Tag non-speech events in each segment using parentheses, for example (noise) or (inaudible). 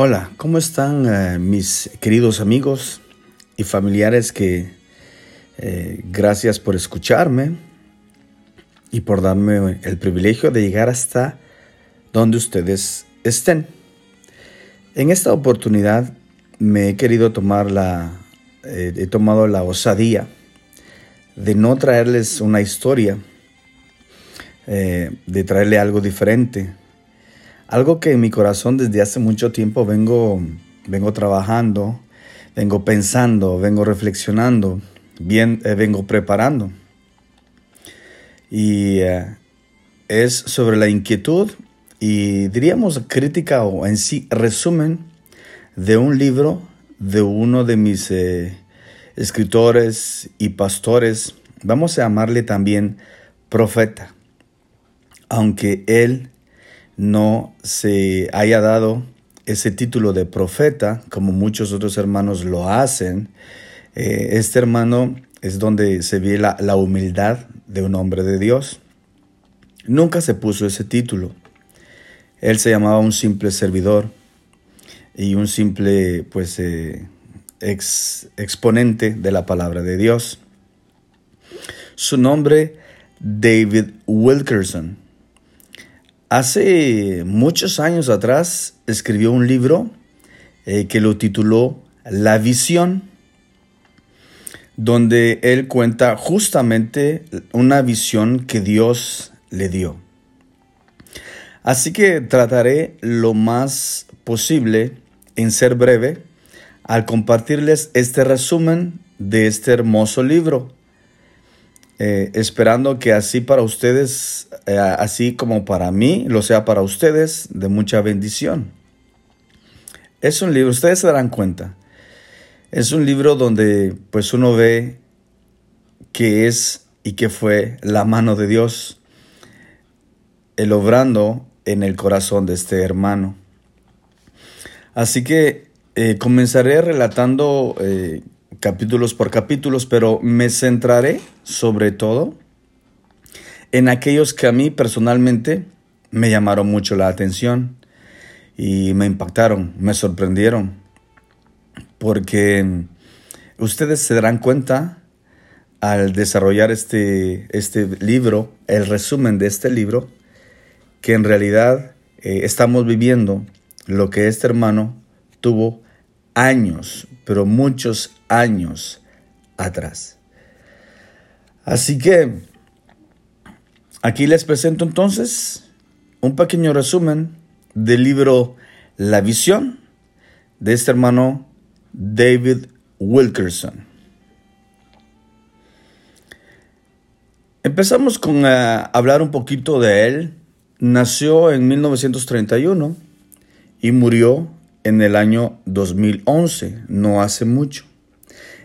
Hola, ¿cómo están eh, mis queridos amigos y familiares que eh, gracias por escucharme y por darme el privilegio de llegar hasta donde ustedes estén? En esta oportunidad me he querido tomar la, eh, he tomado la osadía de no traerles una historia, de traerle algo diferente, algo que en mi corazón desde hace mucho tiempo vengo, vengo trabajando, vengo pensando, vengo reflexionando, bien, eh, vengo preparando. Y eh, es sobre la inquietud y diríamos crítica o en sí resumen de un libro de uno de mis eh, escritores y pastores, vamos a llamarle también profeta, aunque él no se haya dado ese título de profeta, como muchos otros hermanos lo hacen, eh, este hermano es donde se ve la, humildad de un hombre de Dios. Nunca se puso ese título. Él se llamaba un simple servidor y un simple pues eh, ex, exponente de la palabra de Dios. Su nombre, David Wilkerson. Hace muchos años atrás escribió un libro eh, que lo tituló La visión, donde él cuenta justamente una visión que Dios le dio. Así que trataré lo más posible en ser breve al compartirles este resumen de este hermoso libro eh, esperando que así para ustedes, eh, así como para mí, lo sea para ustedes de mucha bendición. Es un libro, ustedes se darán cuenta, es un libro donde pues uno ve que es y que fue la mano de Dios el obrando en el corazón de este hermano. Así que eh, comenzaré relatando capítulos por capítulos, pero me centraré sobre todo en aquellos que a mí personalmente me llamaron mucho la atención y me impactaron, me sorprendieron, porque ustedes se darán cuenta al desarrollar este, este libro, el resumen de este libro, que en realidad eh, estamos viviendo lo que este hermano tuvo años, pero muchos años atrás. Así que aquí les presento entonces un pequeño resumen del libro La visión de este hermano David Wilkerson. Empezamos con eh, hablar un poquito de él. Nació en 1931 y murió en el año 2011, no hace mucho,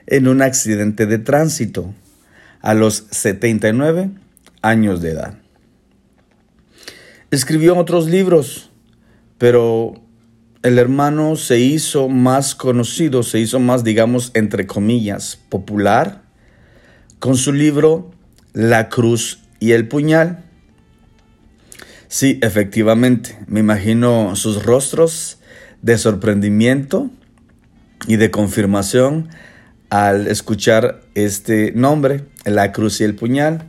en un accidente de tránsito a los 79 años de edad. Escribió otros libros, pero el hermano se hizo más conocido, se hizo más, digamos, entre comillas, popular con su libro La cruz y el puñal. Sí, efectivamente, me imagino sus rostros de sorprendimiento y de confirmación al escuchar este nombre, la cruz y el puñal,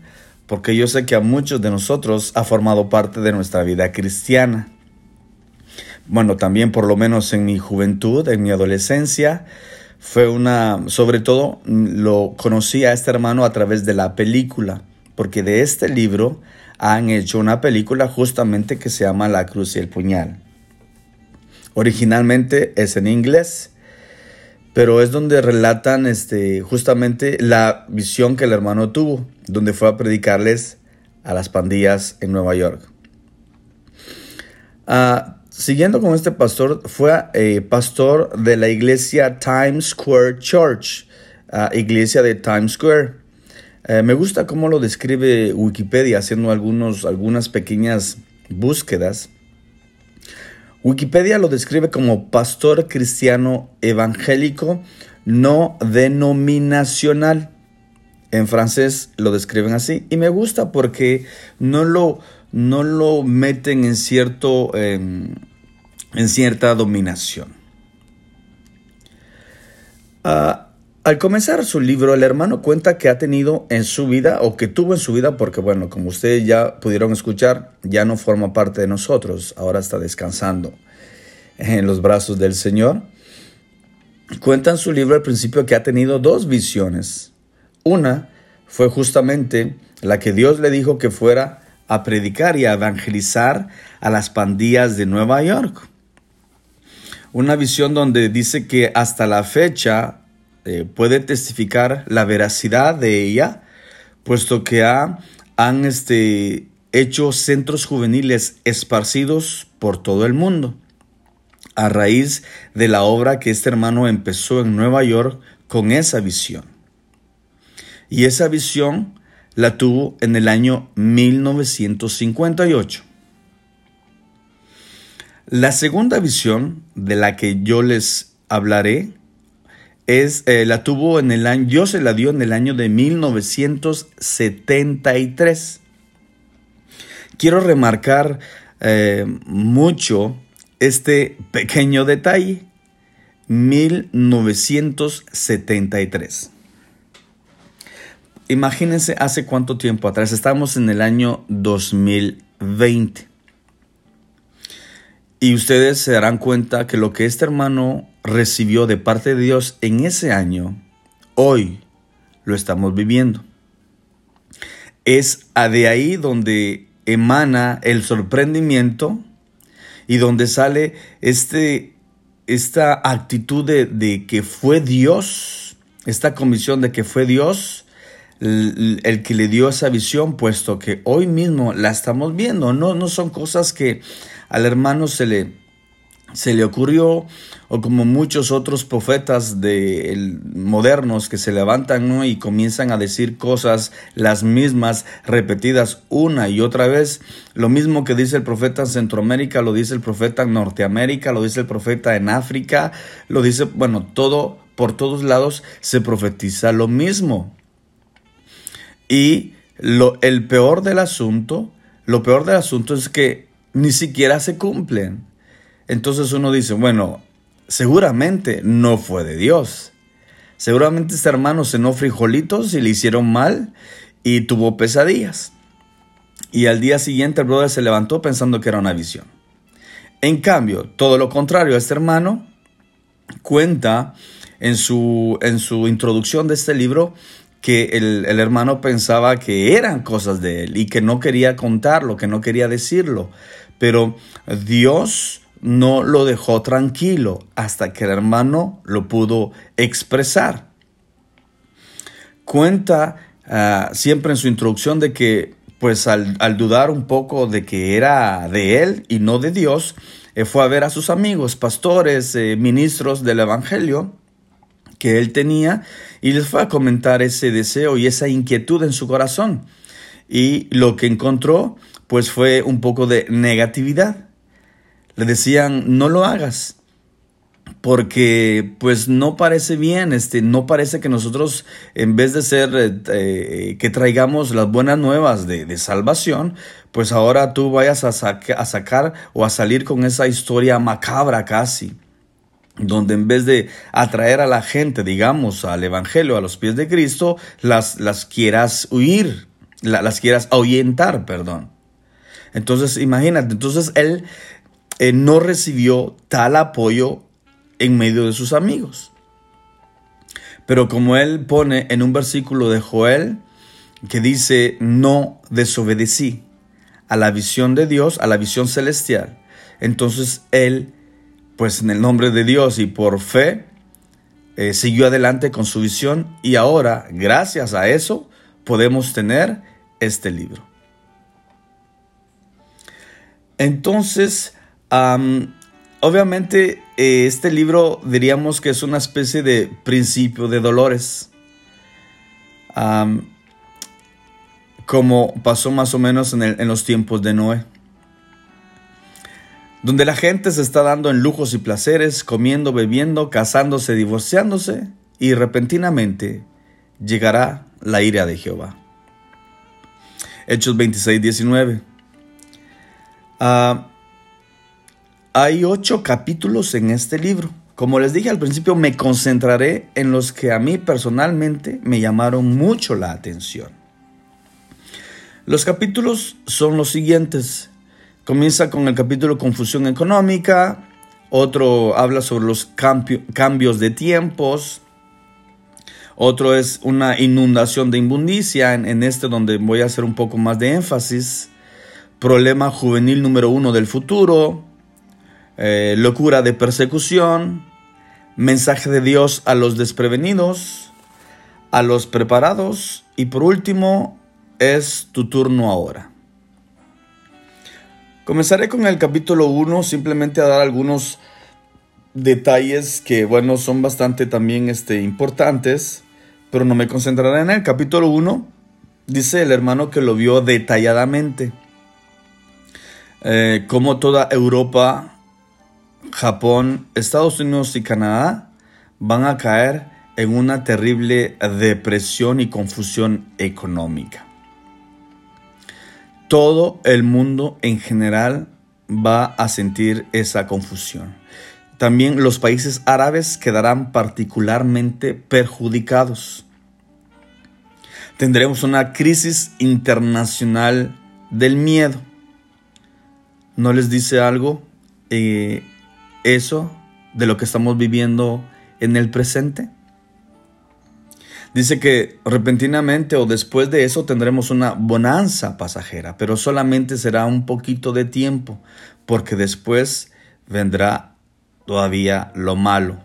porque yo sé que a muchos de nosotros ha formado parte de nuestra vida cristiana. Bueno, también por lo menos en mi juventud, en mi adolescencia, fue una, sobre todo lo conocí a este hermano a través de la película, porque de este libro han hecho una película justamente que se llama La cruz y el puñal. Originalmente es en inglés, pero es donde relatan este, justamente la visión que el hermano tuvo, donde fue a predicarles a las pandillas en Nueva York. Ah, siguiendo con este pastor, fue eh, pastor de la iglesia Times Square Church, ah, iglesia de Times Square. Eh, me gusta cómo lo describe Wikipedia haciendo algunos, algunas pequeñas búsquedas. Wikipedia lo describe como pastor cristiano evangélico no denominacional. En francés lo describen así y me gusta porque no lo, no lo meten en cierto, em, en cierta dominación. Ah, al comenzar su libro, el hermano cuenta que ha tenido en su vida, o que tuvo en su vida, porque bueno, como ustedes ya pudieron escuchar, ya no forma parte de nosotros, ahora está descansando en los brazos del Señor. Cuenta en su libro al principio que ha tenido dos visiones. Una fue justamente la que Dios le dijo que fuera a predicar y a evangelizar a las pandillas de Nueva York. Una visión donde dice que hasta la fecha eh, puede testificar la veracidad de ella, puesto que ha, han este, hecho centros juveniles esparcidos por todo el mundo, a raíz de la obra que este hermano empezó en Nueva York con esa visión. Y esa visión la tuvo en el año 1958. La segunda visión de la que yo les hablaré es eh, la tuvo en el año, Dios se la dio en el año de 1973. Quiero remarcar eh, mucho este pequeño detalle, 1973. Imagínense hace cuánto tiempo atrás, estamos en el año 2020. Y ustedes se darán cuenta que lo que este hermano recibió de parte de Dios en ese año, hoy lo estamos viviendo. Es de ahí donde emana el sorprendimiento y donde sale este, esta actitud de, que fue Dios, esta comisión de que fue Dios el, que le dio esa visión, puesto que hoy mismo la estamos viendo. No, no son cosas que al hermano se le, se le ocurrió, o como muchos otros profetas de modernos que se levantan y comienzan a decir cosas las mismas, repetidas una y otra vez. Lo mismo que dice el profeta en Centroamérica, lo dice el profeta en Norteamérica, lo dice el profeta en África, lo dice, bueno, todo, por todos lados se profetiza lo mismo. Y lo, el peor del asunto, lo peor del asunto es que ni siquiera se cumplen. Entonces uno dice, bueno, seguramente no fue de Dios. Seguramente este hermano cenó frijolitos y le hicieron mal y tuvo pesadillas. Y al día siguiente el brother se levantó pensando que era una visión. En cambio, todo lo contrario, este hermano cuenta en su, en su introducción de este libro que el, hermano pensaba que eran cosas de él y que no quería contarlo, que no quería decirlo. Pero Dios no lo dejó tranquilo hasta que el hermano lo pudo expresar. Cuenta ah, siempre en su introducción de que, pues al, dudar un poco de que era de él y no de Dios, eh, fue a ver a sus amigos, pastores, eh, ministros del Evangelio, que él tenía y les fue a comentar ese deseo y esa inquietud en su corazón. Y lo que encontró pues fue un poco de negatividad. Le decían, no lo hagas, porque pues no parece bien, este, no parece que nosotros en vez de ser eh, eh, que traigamos las buenas nuevas de, salvación, pues ahora tú vayas a, a sacar o a salir con esa historia macabra casi donde en vez de atraer a la gente, digamos, al Evangelio, a los pies de Cristo, las, las quieras huir, las quieras ahuyentar, perdón. Entonces, imagínate, entonces él eh, no recibió tal apoyo en medio de sus amigos. Pero como él pone en un versículo de Joel que dice, no desobedecí a la visión de Dios, a la visión celestial, entonces él pues en el nombre de Dios y por fe, eh, siguió adelante con su visión y ahora, gracias a eso, podemos tener este libro. Entonces, obviamente, eh, este libro diríamos que es una especie de principio de dolores. como pasó más o menos en los tiempos de Noé donde la gente se está dando en lujos y placeres, comiendo, bebiendo, casándose, divorciándose, y repentinamente llegará la ira de Jehová. Hechos 26, 19. Ah, hay ocho capítulos en este libro. Como les dije al principio, me concentraré en los que a mí personalmente me llamaron mucho la atención. Los capítulos son los siguientes. Comienza con el capítulo Confusión económica, otro habla sobre los cambios de tiempos, otro es una inundación de inmundicia, en, este donde voy a hacer un poco más de énfasis, problema juvenil número uno del futuro, eh, locura de persecución, mensaje de Dios a los desprevenidos, a los preparados y por último es tu turno ahora. Comenzaré con el capítulo 1 simplemente a dar algunos detalles que bueno son bastante también este, importantes, pero no me concentraré en el capítulo 1. Dice el hermano que lo vio detalladamente. Eh, como toda Europa Japón, Estados Unidos y Canadá van a caer en una terrible depresión y confusión económica. Todo el mundo en general va a sentir esa confusión. También los países árabes quedarán particularmente perjudicados. Tendremos una crisis internacional del miedo. ¿No les dice algo? Eh, eso de lo que estamos viviendo en el presente? Dice que repentinamente o después de eso tendremos una bonanza pasajera, pero solamente será un poquito de tiempo, porque después vendrá todavía lo malo.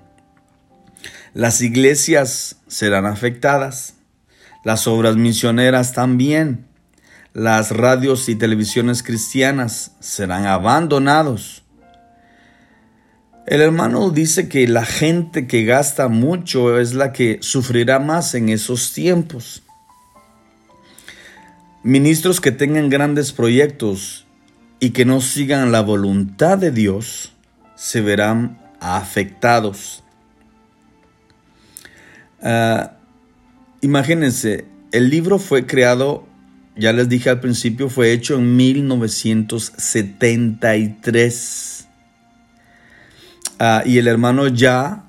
Las iglesias serán afectadas, las obras misioneras también, las radios y televisiones cristianas serán abandonados, el hermano dice que la gente que gasta mucho es la que sufrirá más en esos tiempos. Ministros que tengan grandes proyectos y que no sigan la voluntad de Dios se verán afectados. Ah, imagínense, el libro fue creado, ya les dije al principio, fue hecho en 1973 Ah, y el hermano ya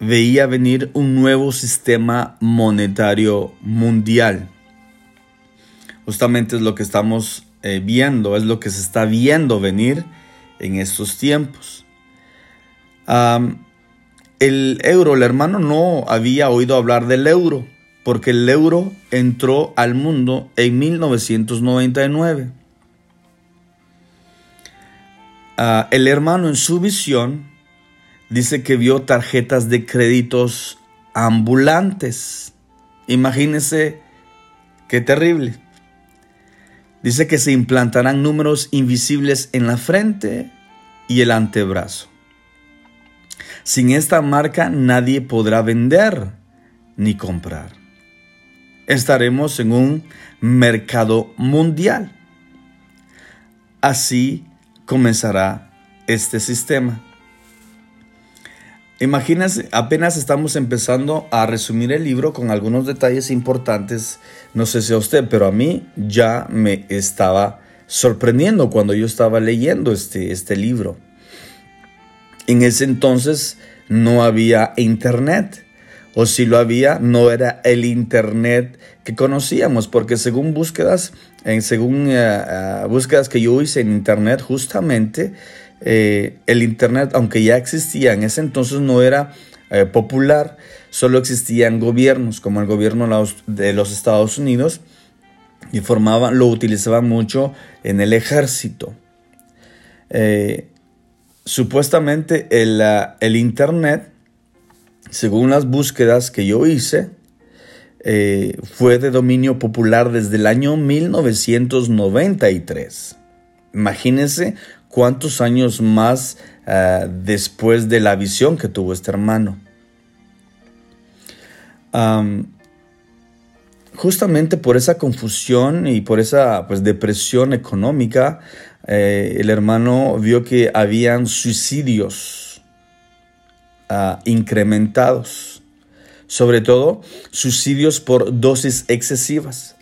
veía venir un nuevo sistema monetario mundial. Justamente es lo que estamos eh, viendo, es lo que se está viendo venir en estos tiempos. el euro, el hermano no había oído hablar del euro, porque el euro entró al mundo en 1999. Ah, el hermano en su visión dice que vio tarjetas de créditos ambulantes. Imagínese qué terrible. Dice que se implantarán números invisibles en la frente y el antebrazo. Sin esta marca nadie podrá vender ni comprar. Estaremos en un mercado mundial. Así comenzará este sistema. Imagínense, apenas estamos empezando a resumir el libro con algunos detalles importantes. No sé si a usted, pero a mí ya me estaba sorprendiendo cuando yo estaba leyendo este, este libro. En ese entonces no había internet, o si lo había, no era el internet que conocíamos, porque según búsquedas, en, según eh, eh, búsquedas que yo hice en internet, justamente eh, el Internet, aunque ya existía en ese entonces, no era popular, solo existían gobiernos, como el gobierno de los Estados Unidos, y formaban, lo utilizaban mucho en el ejército. Supuestamente el, el, Internet, según las búsquedas que yo hice, fue de dominio popular desde el año 1993. Imagínense cuántos años más eh, después de la visión que tuvo este hermano. justamente por esa confusión y por esa pues, depresión económica, eh, el hermano vio que habían suicidios ah, incrementados, sobre todo suicidios por dosis excesivas.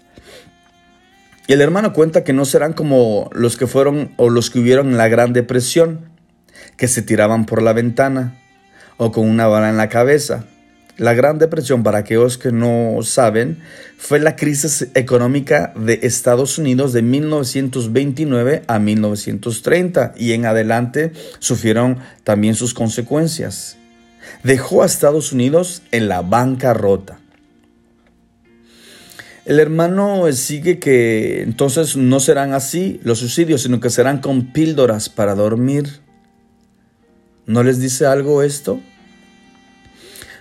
Y el hermano cuenta que no serán como los que fueron o los que hubieron en la Gran Depresión, que se tiraban por la ventana o con una bala en la cabeza. La Gran Depresión, para aquellos que no saben, fue la crisis económica de Estados Unidos de 1929 a 1930 y en adelante sufrieron también sus consecuencias. Dejó a Estados Unidos en la bancarrota. El hermano sigue que entonces no serán así los suicidios, sino que serán con píldoras para dormir. ¿No les dice algo esto?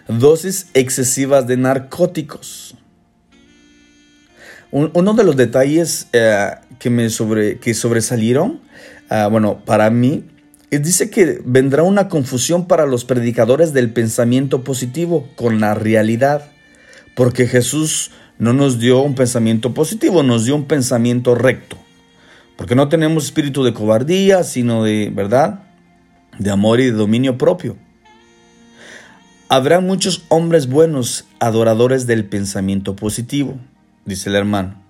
Dosis excesivas de narcóticos. uno de los detalles eh, que me sobre, que sobresalieron, ah, bueno, para mí, dice que vendrá una confusión para los predicadores del pensamiento positivo con la realidad, porque Jesús no nos dio un pensamiento positivo, nos dio un pensamiento recto. Porque no tenemos espíritu de cobardía, sino de, ¿verdad? De amor y de dominio propio. Habrá muchos hombres buenos, adoradores del pensamiento positivo, dice el hermano.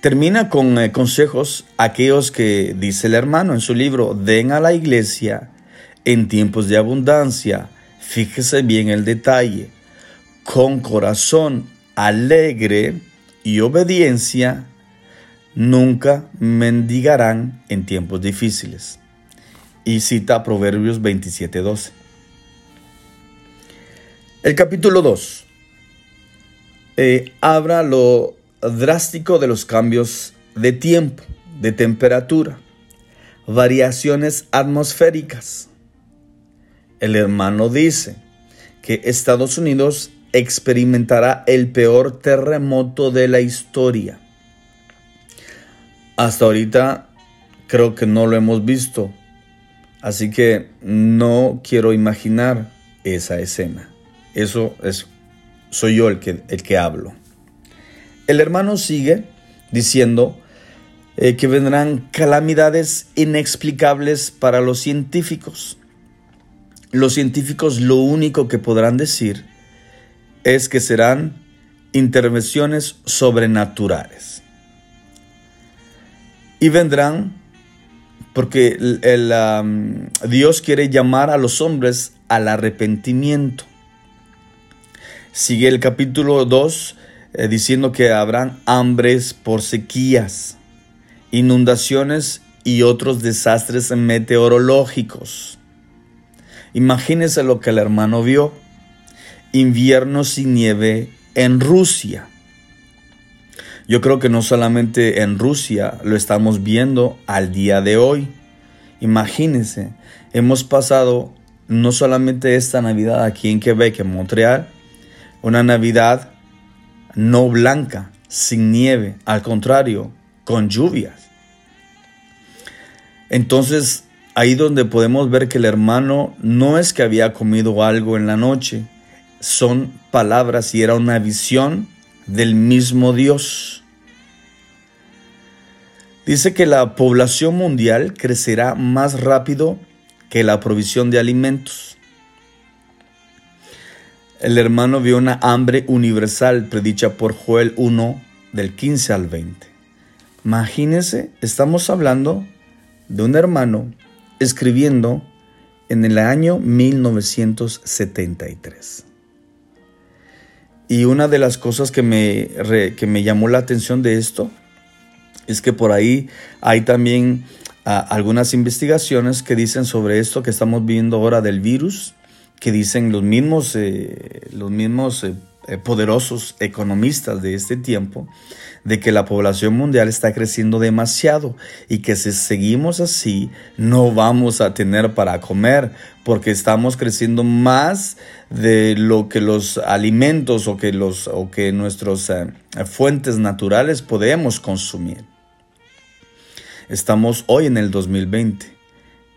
Termina con eh, consejos aquellos que, dice el hermano en su libro, den a la iglesia en tiempos de abundancia. Fíjese bien el detalle con corazón alegre y obediencia, nunca mendigarán en tiempos difíciles. Y cita Proverbios 27:12. El capítulo 2 eh, habla lo drástico de los cambios de tiempo, de temperatura, variaciones atmosféricas. El hermano dice que Estados Unidos experimentará el peor terremoto de la historia. Hasta ahorita creo que no lo hemos visto, así que no quiero imaginar esa escena. Eso es, soy yo el que, el que hablo. El hermano sigue diciendo eh, que vendrán calamidades inexplicables para los científicos. Los científicos lo único que podrán decir es que serán intervenciones sobrenaturales. Y vendrán porque el, Dios quiere llamar a los hombres al arrepentimiento. Sigue el capítulo 2 eh, diciendo que habrán hambres por sequías, inundaciones y otros desastres meteorológicos. Imagínense lo que el hermano vio invierno sin nieve en Rusia. Yo creo que no solamente en Rusia lo estamos viendo al día de hoy. Imagínense, hemos pasado no solamente esta Navidad aquí en Quebec, en Montreal, una Navidad no blanca, sin nieve, al contrario, con lluvias. Entonces, ahí donde podemos ver que el hermano no es que había comido algo en la noche, son palabras y era una visión del mismo Dios. Dice que la población mundial crecerá más rápido que la provisión de alimentos. El hermano vio una hambre universal predicha por Joel 1 del 15 al 20. Imagínense, estamos hablando de un hermano escribiendo en el año 1973. Y una de las cosas que me, que me llamó la atención de esto es que por ahí hay también ah, algunas investigaciones que dicen sobre esto que estamos viendo ahora del virus, que dicen los mismos, eh, los mismos eh, eh, poderosos economistas de este tiempo, de que la población mundial está creciendo demasiado y que si seguimos así no vamos a tener para comer porque estamos creciendo más de lo que los alimentos o que, los, o que nuestras fuentes naturales podemos consumir. Estamos hoy en el 2020.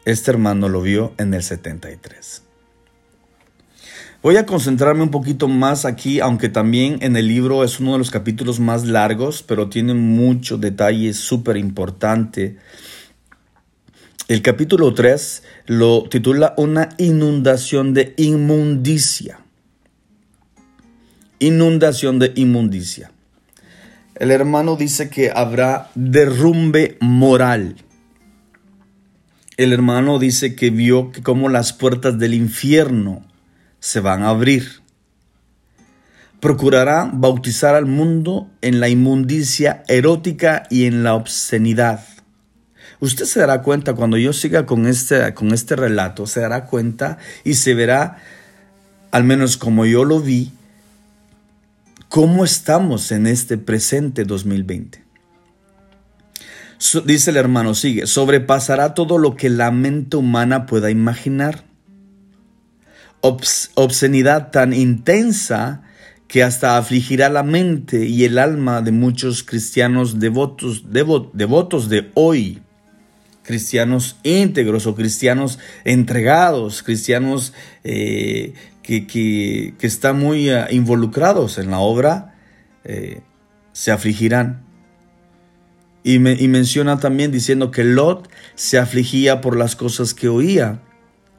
Este hermano lo vio en el 73. Voy a concentrarme un poquito más aquí, aunque también en el libro es uno de los capítulos más largos, pero tiene mucho detalle súper importante. El capítulo 3 lo titula Una inundación de inmundicia. Inundación de inmundicia. El hermano dice que habrá derrumbe moral. el hermano dice que vio que como las puertas del infierno se van a abrir. Procurará bautizar al mundo en la inmundicia erótica y en la obscenidad. Usted se dará cuenta cuando yo siga con este, con este relato, se dará cuenta y se verá, al menos como yo lo vi, cómo estamos en este presente 2020 dice el hermano, sigue, sobrepasará todo lo que la mente humana pueda imaginar. Obscenidad tan intensa que hasta afligirá la mente y el alma de muchos cristianos devotos, devotos de hoy, cristianos íntegros o cristianos entregados, cristianos eh, que, están muy eh, involucrados en la obra, eh, se afligirán. Y, menciona también diciendo que Lot se afligía por las cosas que oía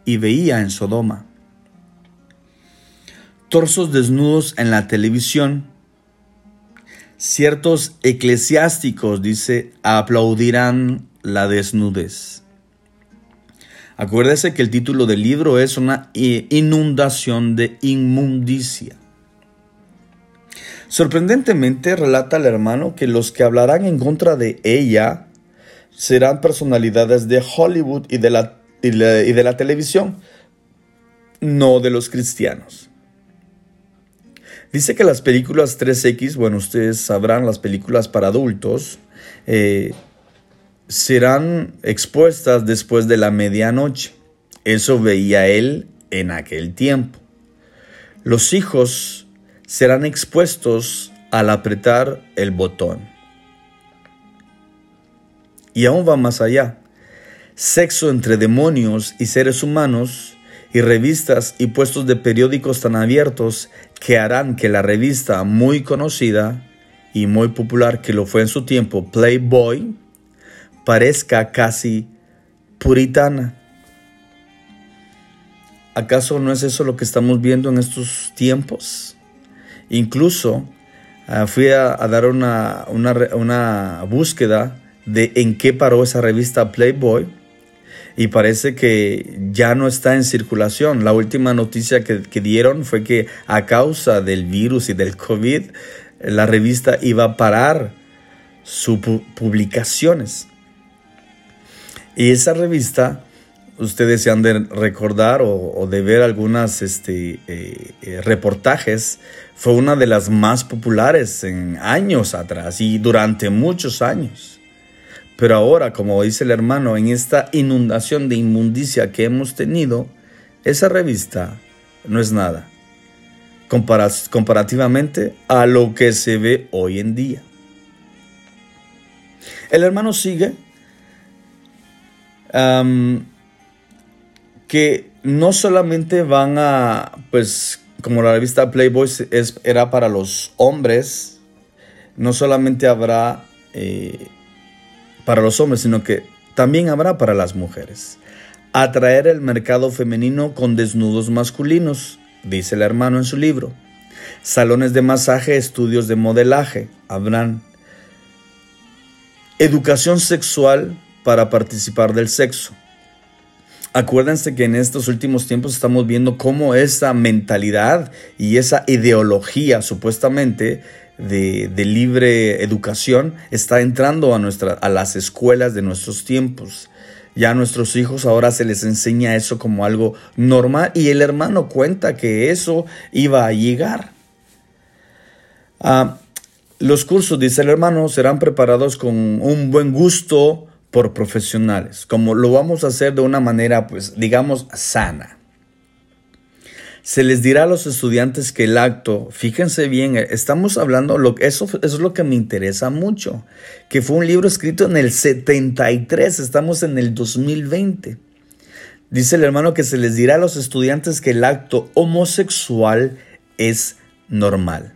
y veía en Sodoma. Torsos desnudos en la televisión. Ciertos eclesiásticos, dice, aplaudirán la desnudez. Acuérdese que el título del libro es una inundación de inmundicia. Sorprendentemente relata el hermano que los que hablarán en contra de ella serán personalidades de Hollywood y de la, y de la televisión, no de los cristianos. Dice que las películas 3X, bueno, ustedes sabrán, las películas para adultos, eh, serán expuestas después de la medianoche. Eso veía él en aquel tiempo. Los hijos serán expuestos al apretar el botón. Y aún va más allá. Sexo entre demonios y seres humanos y revistas y puestos de periódicos tan abiertos que harán que la revista muy conocida y muy popular que lo fue en su tiempo, Playboy, parezca casi puritana. ¿Acaso no es eso lo que estamos viendo en estos tiempos? Incluso ah, fui a, dar una, una, búsqueda de en qué paró esa revista Playboy y parece que ya no está en circulación. La última noticia que, dieron fue que a causa del virus y del COVID, la revista iba a parar sus publicaciones. Y esa revista ustedes se han de recordar o, de ver algunas este, eh, eh, reportajes, fue una de las más populares en años atrás y durante muchos años. Pero ahora, como dice el hermano, en esta inundación de inmundicia que hemos tenido, esa revista no es nada comparativamente a lo que se ve hoy en día. El hermano sigue que no solamente van a, pues, como la revista Playboy es, era para los hombres, no solamente habrá eh, para los hombres, sino que también habrá para las mujeres. Atraer el mercado femenino con desnudos masculinos, dice el hermano en su libro. Salones de masaje, estudios de modelaje, habrán. Educación sexual para participar del sexo Acuérdense que en estos últimos tiempos estamos viendo cómo esa mentalidad y esa ideología supuestamente de, libre educación está entrando a, a las escuelas de nuestros tiempos. Ya a nuestros hijos ahora se les enseña eso como algo normal y el hermano cuenta que eso iba a llegar. Ah, los cursos, dice el hermano, serán preparados con un buen gusto, por profesionales, como lo vamos a hacer de una manera, pues, digamos, sana. Se les dirá a los estudiantes que el acto, fíjense bien, estamos hablando, lo, eso, eso es lo que me interesa mucho, que fue un libro escrito en el 73, estamos en el 2020. Dice el hermano que se les dirá a los estudiantes que el acto homosexual es normal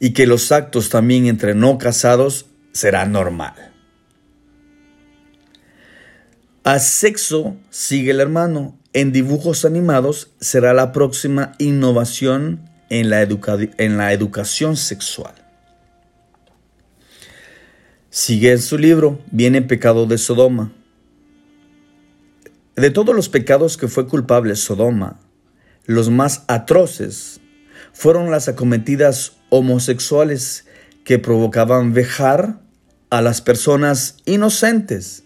y que los actos también entre no casados será normal. A sexo, sigue el hermano, en dibujos animados será la próxima innovación en la, en la educación sexual. Sigue en su libro, viene pecado de Sodoma. de todos los pecados que fue culpable Sodoma, los más atroces fueron las acometidas homosexuales que provocaban vejar a las personas inocentes.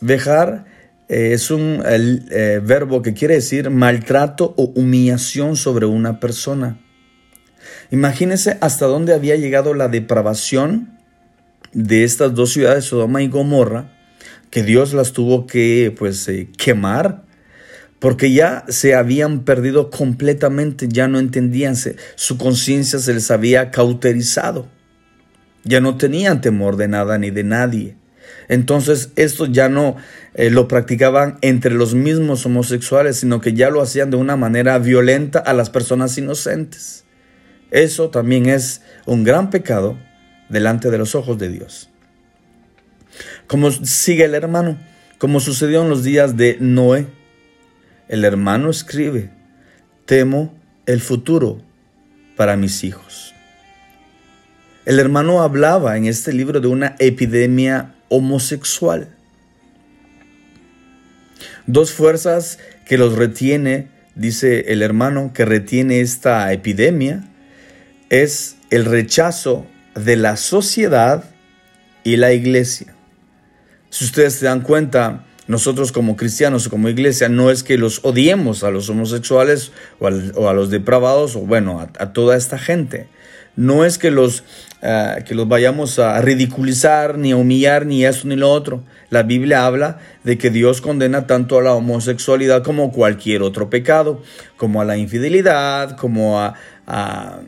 vejar eh, es un eh, verbo que quiere decir maltrato o humillación sobre una persona. Imagínense hasta dónde había llegado la depravación de estas dos ciudades, Sodoma y Gomorra, que Dios las tuvo que pues eh, quemar porque ya se habían perdido completamente, ya no entendían, su conciencia se les había cauterizado, ya no tenían temor de nada ni de nadie. Entonces esto ya no eh, lo practicaban entre los mismos homosexuales, sino que ya lo hacían de una manera violenta a las personas inocentes. Eso también es un gran pecado delante de los ojos de Dios. Como sigue el hermano, como sucedió en los días de Noé, el hermano escribe, temo el futuro para mis hijos. El hermano hablaba en este libro de una epidemia homosexual. Dos fuerzas que los retiene, dice el hermano, que retiene esta epidemia, es el rechazo de la sociedad y la iglesia. Si ustedes se dan cuenta, nosotros como cristianos o como iglesia no es que los odiemos a los homosexuales o, a los depravados o bueno, a, toda esta gente. No es que los, ah, que los vayamos a ridiculizar, ni a humillar, ni esto ni lo otro. La Biblia habla de que Dios condena tanto a la homosexualidad como cualquier otro pecado, como a la infidelidad, como a, a,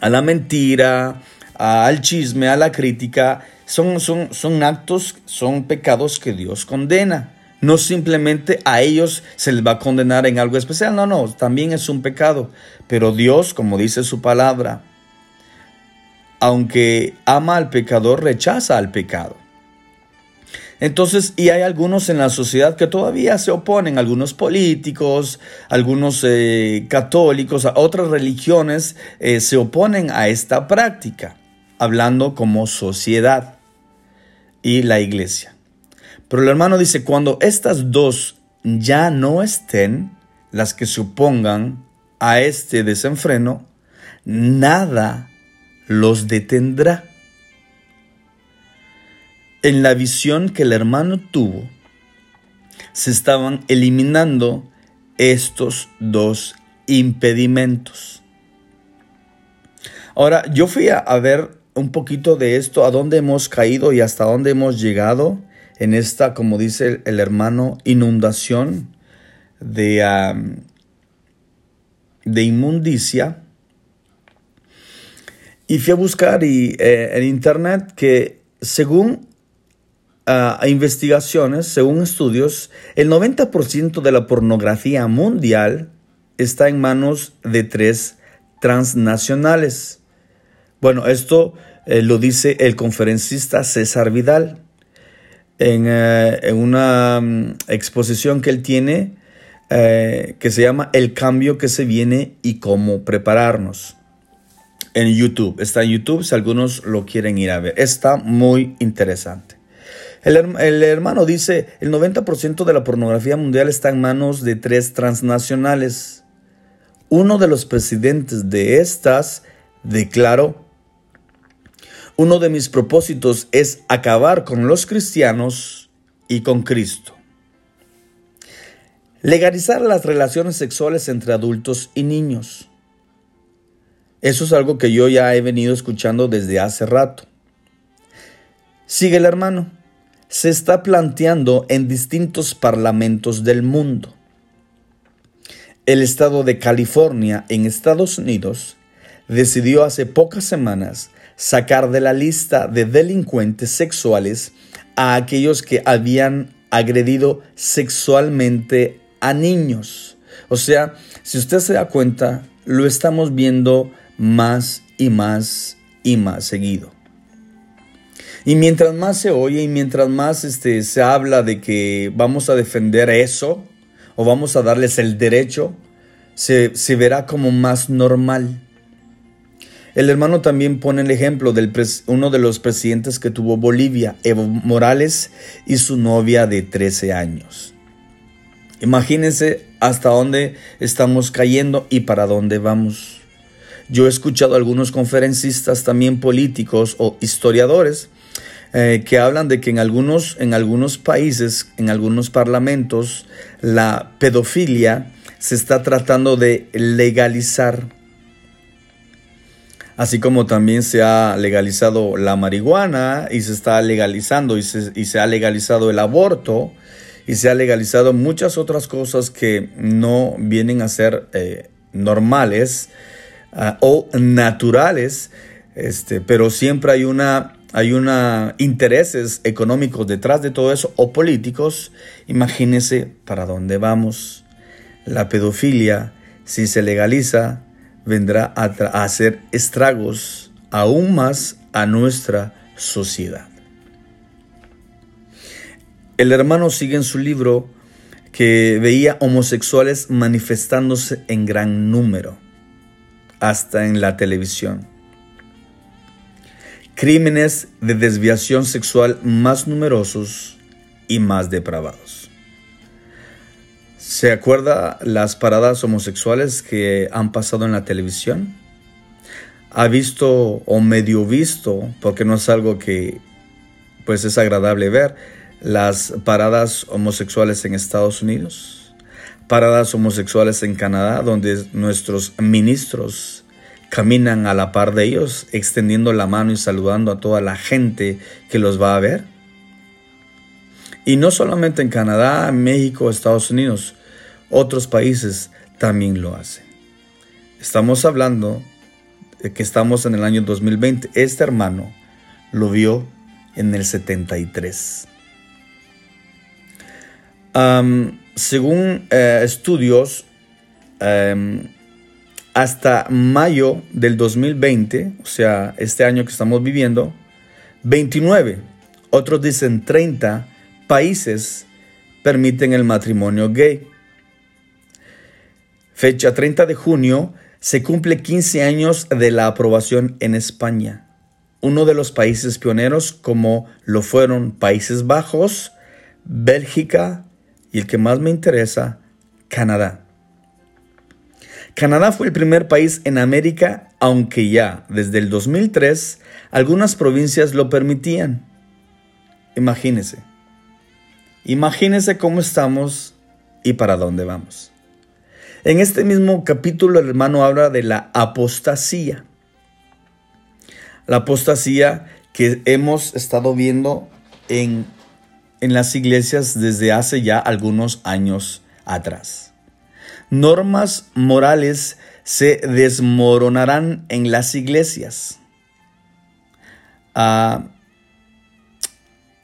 a la mentira, al chisme, a la crítica son, son, son actos, son pecados que Dios condena. No simplemente a ellos se les va a condenar en algo especial, no, no, también es un pecado. Pero Dios, como dice su palabra, aunque ama al pecador, rechaza al pecado. Entonces, y hay algunos en la sociedad que todavía se oponen, algunos políticos, algunos eh, católicos, otras religiones eh, se oponen a esta práctica, hablando como sociedad y la iglesia. Pero el hermano dice, cuando estas dos ya no estén, las que supongan a este desenfreno, nada los detendrá. En la visión que el hermano tuvo, se estaban eliminando estos dos impedimentos. Ahora, yo fui a, ver un poquito de esto, a dónde hemos caído y hasta dónde hemos llegado en esta, como dice el, hermano, inundación de, de inmundicia. Y fui a buscar y, eh, en internet que según uh, investigaciones, según estudios, el 90% de la pornografía mundial está en manos de tres transnacionales. Bueno, esto eh, lo dice el conferencista César Vidal en, eh, una mm, exposición que él tiene que se llama El cambio que se viene y cómo prepararnos. En YouTube, está en YouTube si algunos lo quieren ir a ver. Está muy interesante. El, el hermano dice, el 90% de la pornografía mundial está en manos de tres transnacionales. Uno de los presidentes de estas declaró, uno de mis propósitos es acabar con los cristianos y con Cristo. Legalizar las relaciones sexuales entre adultos y niños. Eso es algo que yo ya he venido escuchando desde hace rato. Sigue el hermano. Se está planteando en distintos parlamentos del mundo. El estado de California en Estados Unidos decidió hace pocas semanas sacar de la lista de delincuentes sexuales a aquellos que habían agredido sexualmente a niños. O sea, si usted se da cuenta, lo estamos viendo más y más y más seguido. Y mientras más se oye y mientras más este, se habla de que vamos a defender eso o vamos a darles el derecho, se, se verá como más normal. El hermano también pone el ejemplo de uno de los presidentes que tuvo Bolivia, Evo Morales, y su novia de 13 años. Imagínense hasta dónde estamos cayendo y para dónde vamos. Yo he escuchado a algunos conferencistas, también políticos o historiadores, eh, que hablan de que en algunos, en algunos países, en algunos parlamentos, la pedofilia se está tratando de legalizar. Así como también se ha legalizado la marihuana y se está legalizando y se, ha legalizado el aborto y se ha legalizado muchas otras cosas que no vienen a ser eh, normales Ah, o naturales, este, pero siempre hay una hay una intereses económicos detrás de todo eso o políticos. Imagínese para dónde vamos. La pedofilia, si se legaliza, vendrá a, a hacer estragos aún más a nuestra sociedad. El hermano sigue en su libro que veía homosexuales manifestándose en gran número hasta en la televisión. Crímenes de desviación sexual más numerosos y más depravados. ¿Se acuerda las paradas homosexuales que han pasado en la televisión? ¿Ha visto o medio visto, porque no es algo que pues es agradable ver, las paradas homosexuales en Estados Unidos? Paradas homosexuales en Canadá, donde nuestros ministros caminan a la par de ellos, extendiendo la mano y saludando a toda la gente que los va a ver. Y no solamente en Canadá, México, Estados Unidos, otros países también lo hacen. Estamos hablando de que estamos en el año 2020. Este hermano lo vio en el 73 según eh, estudios, em, hasta mayo del 2020, o sea, este año que estamos viviendo, 29, otros dicen 30 países permiten el matrimonio gay. Fecha 30 de junio, se cumple 15 años de la aprobación en España, uno de los países pioneros como lo fueron Países Bajos, Bélgica, y el que más me interesa, Canadá. Canadá fue el primer país en América, aunque ya desde el 2003 algunas provincias lo permitían. Imagínese. Imagínese cómo estamos y para dónde vamos. En este mismo capítulo el hermano habla de la apostasía. La apostasía que hemos estado viendo en en las iglesias desde hace ya algunos años atrás. Normas morales se desmoronarán en las iglesias. Ah,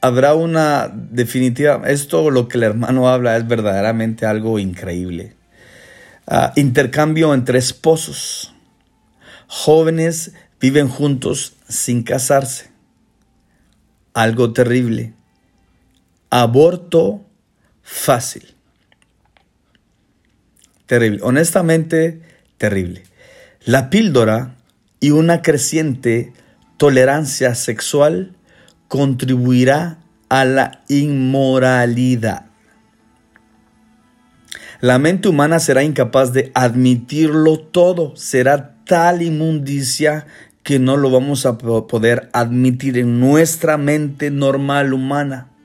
habrá una definitiva, esto lo que el hermano habla es verdaderamente algo increíble. Ah, intercambio entre esposos. Jóvenes viven juntos sin casarse. Algo terrible aborto fácil. Terrible, honestamente terrible. La píldora y una creciente tolerancia sexual contribuirá a la inmoralidad. La mente humana será incapaz de admitirlo todo, será tal inmundicia que no lo vamos a poder admitir en nuestra mente normal humana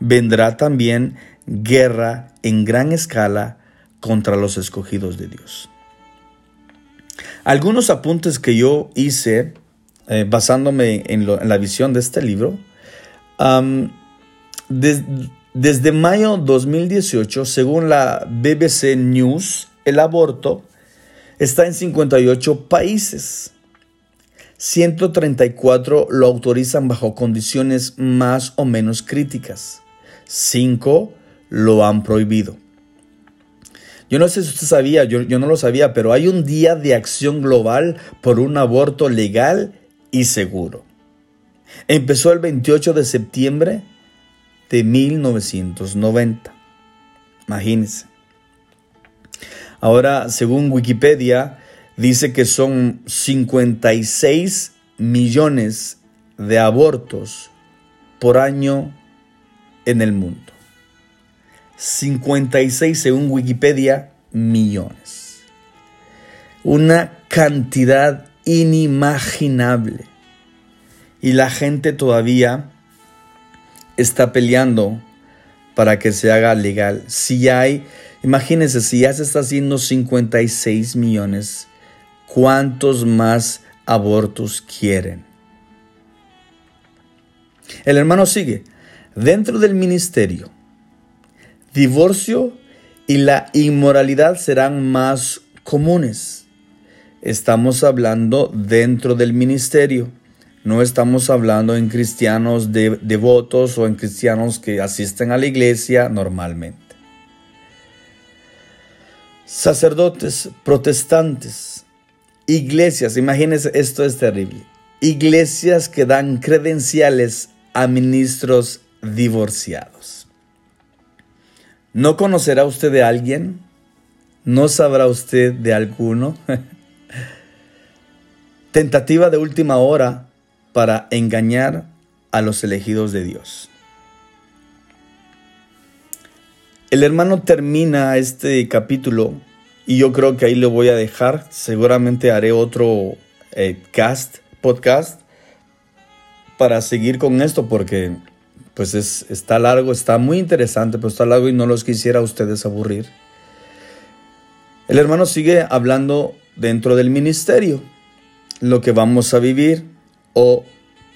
vendrá también guerra en gran escala contra los escogidos de Dios. Algunos apuntes que yo hice eh, basándome en, la visión de este libro, desde mayo 2018, según la BBC News, el aborto está en 58 países. 134 lo autorizan bajo condiciones más o menos críticas. Cinco lo han prohibido. Yo no sé si usted sabía, yo, yo, no lo sabía, pero hay un día de acción global por un aborto legal y seguro. Empezó el 28 de septiembre de 1990. Imagínense. Ahora, según Wikipedia, dice que son 56 millones de abortos por año en el mundo. 56 según Wikipedia millones. Una cantidad inimaginable. Y la gente todavía está peleando para que se haga legal. Si hay, imagínense, si ya se está haciendo 56 millones, ¿cuántos más abortos quieren? El hermano sigue, dentro del ministerio, divorcio y la inmoralidad serán más comunes. Estamos hablando dentro del ministerio. No estamos hablando en cristianos devotos o en cristianos que asisten a la iglesia normalmente. Sacerdotes protestantes, iglesias, imagínense, esto es terrible. Iglesias que dan credenciales a ministros divorciados. ¿No conocerá usted de alguien? ¿No sabrá usted de alguno? (laughs) Tentativa de última hora para engañar a los elegidos de Dios. El hermano termina este capítulo y yo creo que ahí lo voy a dejar. Seguramente haré otro eh, cast, podcast, para seguir con esto porque pues es, está largo, está muy interesante, pero está largo y no los quisiera a ustedes aburrir. El hermano sigue hablando dentro del ministerio, lo que vamos a vivir o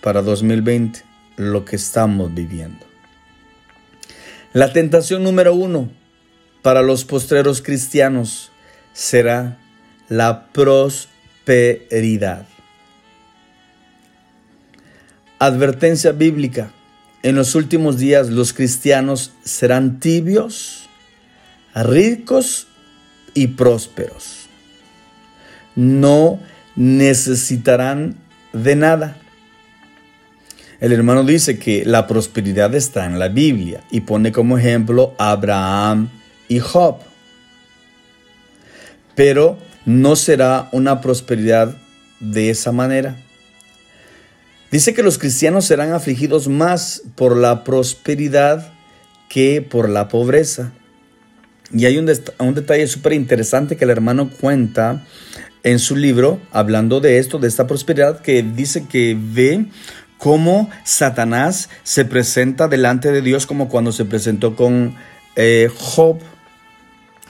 para 2020, lo que estamos viviendo. La tentación número uno para los postreros cristianos será la prosperidad. Advertencia bíblica en los últimos días los cristianos serán tibios, ricos y prósperos. No necesitarán de nada. El hermano dice que la prosperidad está en la Biblia y pone como ejemplo a Abraham y Job. Pero no será una prosperidad de esa manera. Dice que los cristianos serán afligidos más por la prosperidad que por la pobreza. Y hay un, detalle súper interesante que el hermano cuenta en su libro, hablando de esto, de esta prosperidad, que dice que ve cómo Satanás se presenta delante de Dios como cuando se presentó con eh, Job.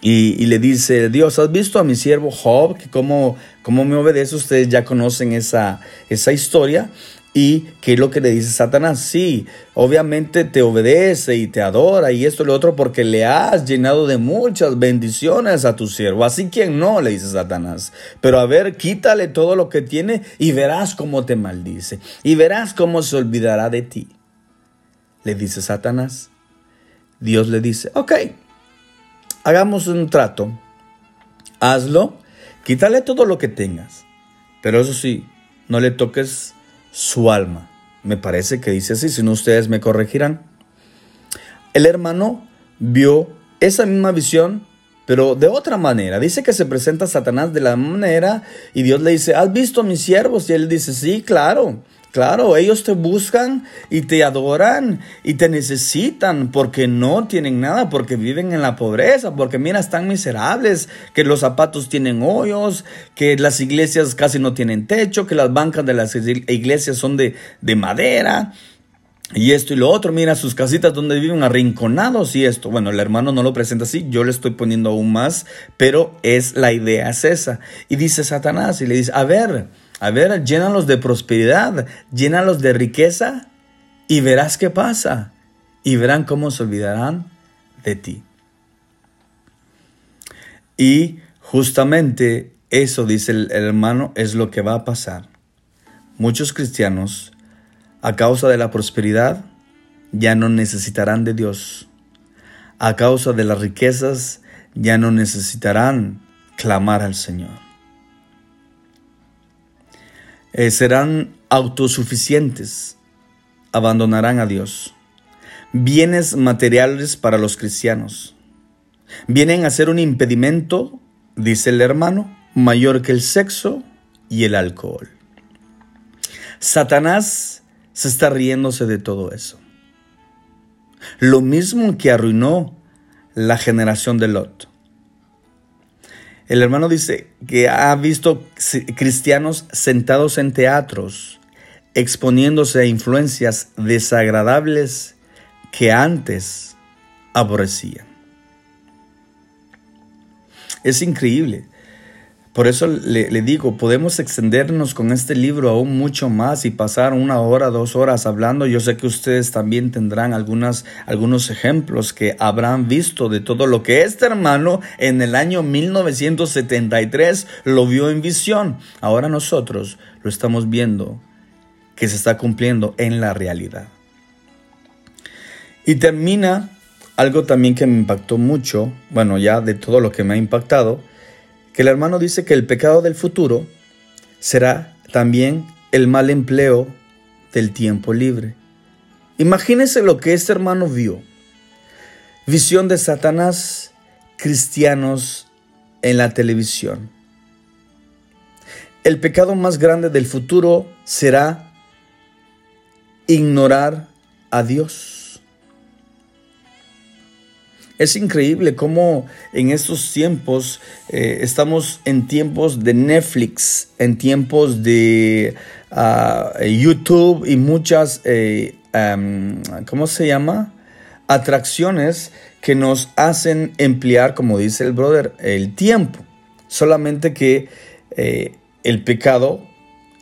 Y, le dice, Dios, ¿has visto a mi siervo Job? Cómo me obedece, ustedes ya conocen esa, esa historia. ¿Y qué es lo que le dice Satanás? Sí, obviamente te obedece y te adora y esto y lo otro porque le has llenado de muchas bendiciones a tu siervo. Así que no, le dice Satanás. Pero a ver, quítale todo lo que tiene y verás cómo te maldice. Y verás cómo se olvidará de ti. Le dice Satanás. Dios le dice, ok, hagamos un trato. Hazlo, quítale todo lo que tengas. Pero eso sí, no le toques su alma. Me parece que dice así, si no ustedes me corregirán. El hermano vio esa misma visión, pero de otra manera. Dice que se presenta Satanás de la manera y Dios le dice, ¿has visto a mis siervos? Y él dice, sí, claro. Claro, ellos te buscan y te adoran y te necesitan porque no tienen nada, porque viven en la pobreza, porque mira, están miserables, que los zapatos tienen hoyos, que las iglesias casi no tienen techo, que las bancas de las iglesias son de, de madera. Y esto y lo otro, mira sus casitas donde viven arrinconados y esto. Bueno, el hermano no lo presenta así, yo le estoy poniendo aún más, pero es la idea es esa. Y dice Satanás y le dice, a ver, a ver, llénalos de prosperidad, llénalos de riqueza y verás qué pasa. Y verán cómo se olvidarán de ti. Y justamente eso, dice el hermano, es lo que va a pasar. Muchos cristianos, a causa de la prosperidad, ya no necesitarán de Dios. A causa de las riquezas, ya no necesitarán clamar al Señor. Eh, serán autosuficientes, abandonarán a Dios. Bienes materiales para los cristianos. Vienen a ser un impedimento, dice el hermano, mayor que el sexo y el alcohol. Satanás se está riéndose de todo eso. Lo mismo que arruinó la generación de Lot. El hermano dice que ha visto cristianos sentados en teatros, exponiéndose a influencias desagradables que antes aborrecían. Es increíble. Por eso le, digo, podemos extendernos con este libro aún mucho más y pasar una hora, dos horas hablando. Yo sé que ustedes también tendrán algunos ejemplos que habrán visto de todo lo que este hermano en el año 1973 lo vio en visión. Ahora nosotros lo estamos viendo que se está cumpliendo en la realidad. Y termina algo también que me impactó mucho, bueno, ya de todo lo que me ha impactado que el hermano dice que el pecado del futuro será también el mal empleo del tiempo libre. Imagínese lo que este hermano vio. Visión de Satanás, cristianos en la televisión. El pecado más grande del futuro será ignorar a Dios. Es increíble cómo en estos tiempos eh, estamos en tiempos de Netflix, en tiempos de ah, YouTube y muchas, eh, ¿cómo se llama? Atracciones que nos hacen emplear, como dice el brother, el tiempo. Solamente que eh, el pecado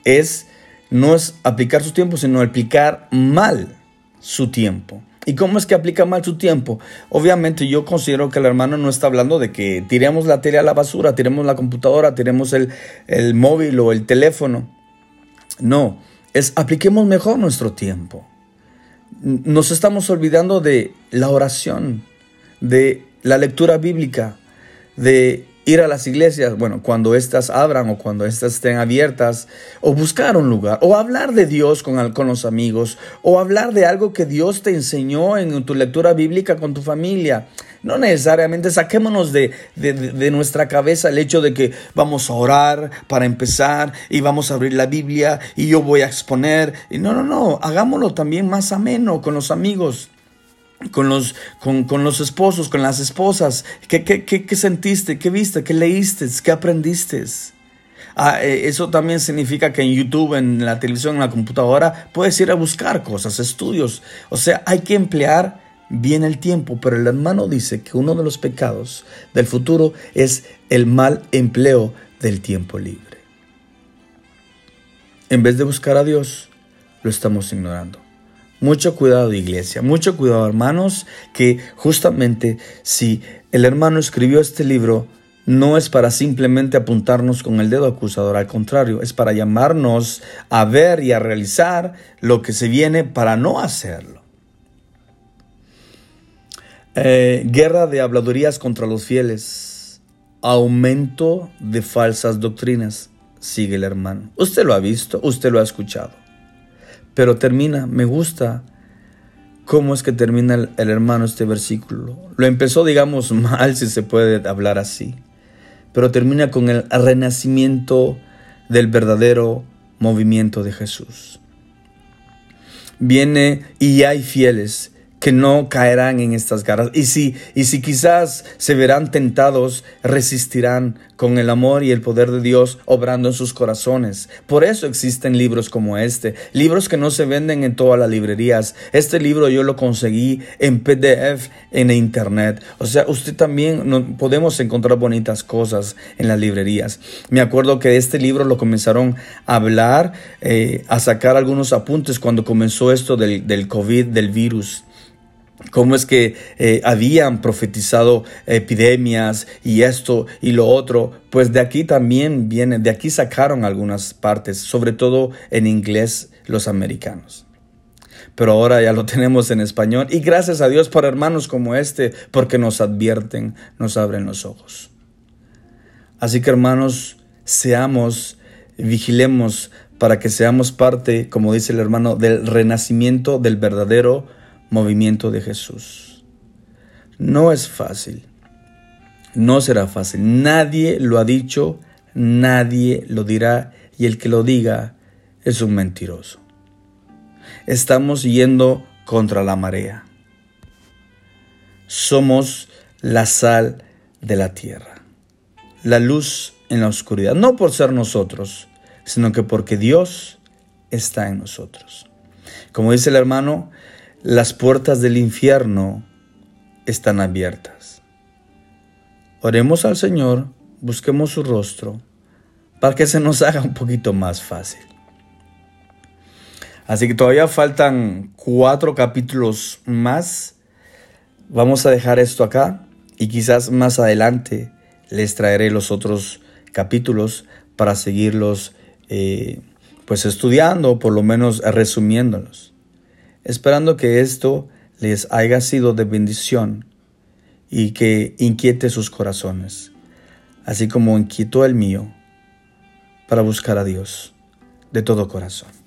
es, no es aplicar su tiempo, sino aplicar mal su tiempo. ¿Y cómo es que aplica mal su tiempo? Obviamente yo considero que el hermano no está hablando de que tiremos la tele a la basura, tiremos la computadora, tiremos el, el móvil o el teléfono. No, es apliquemos mejor nuestro tiempo. Nos estamos olvidando de la oración, de la lectura bíblica, de ir a las iglesias, bueno, cuando éstas abran o cuando éstas estén abiertas, o buscar un lugar, o hablar de Dios con, con los amigos, o hablar de algo que Dios te enseñó en tu lectura bíblica con tu familia. No necesariamente saquémonos de, de, nuestra cabeza el hecho de que vamos a orar para empezar y vamos a abrir la Biblia y yo voy a exponer. No, no, no, hagámoslo también más ameno con los amigos con los, con, los esposos, con las esposas. ¿Qué, qué, qué, sentiste? ¿Qué viste? ¿Qué leíste? ¿Qué aprendiste? Ah, eh, eso también significa que en YouTube, en la televisión, en la computadora, puedes ir a buscar cosas, estudios. O sea, hay que emplear bien el tiempo, pero el hermano dice que uno de los pecados del futuro es el mal empleo del tiempo libre. En vez de buscar a Dios, lo estamos ignorando. Mucho cuidado iglesia, mucho cuidado hermanos, que justamente si el hermano escribió este libro, no es para simplemente apuntarnos con el dedo acusador, al contrario, es para llamarnos a ver y a realizar lo que se viene para no hacerlo. Eh, guerra de habladurías contra los fieles, aumento de falsas doctrinas, sigue el hermano. Usted lo ha visto, usted lo ha escuchado. Pero termina, me gusta cómo es que termina el, hermano este versículo. Lo empezó, digamos, (laughs) mal, si se puede hablar así, pero termina con el renacimiento del verdadero movimiento de Jesús. Viene y hay fieles que no caerán en estas garras. Y si, y si quizás se verán tentados, resistirán con el amor y el poder de Dios obrando en sus corazones. Por eso existen libros como este, libros que no se venden en todas las librerías. Este libro yo lo conseguí en PDF en internet. O sea, usted también no, podemos encontrar bonitas cosas en las librerías. Me acuerdo que este libro lo comenzaron a hablar, eh, a sacar algunos apuntes cuando comenzó esto del, del COVID, del virus cómo es que eh, habían profetizado epidemias y esto y lo otro, pues de aquí también viene, de aquí sacaron algunas partes, sobre todo en inglés los americanos. Pero ahora ya lo (laughs) tenemos en español y gracias a Dios por hermanos como este, porque nos advierten, nos abren los ojos. Así que hermanos, seamos, vigilemos para que seamos parte, como dice el hermano, del renacimiento del verdadero movimiento de Jesús. No es fácil. No será fácil. Nadie lo ha dicho nadie lo dirá y el que lo diga es un mentiroso. Estamos yendo contra la marea. Somos la sal de la tierra, la luz en la oscuridad, no por ser nosotros, sino que porque Dios está en nosotros. Como dice el hermano, las puertas del infierno están abiertas. Oremos al Señor, busquemos su rostro, para que se nos (laughs) haga un poquito más fácil. Así que todavía faltan cuatro capítulos más. Vamos a dejar esto acá y quizás más adelante les traeré los otros capítulos para seguirlos eh, pues estudiando por lo menos resumiéndolos. Esperando que esto les haya sido de bendición y que inquiete sus corazones, así como inquietó el mío para buscar a Dios de todo corazón.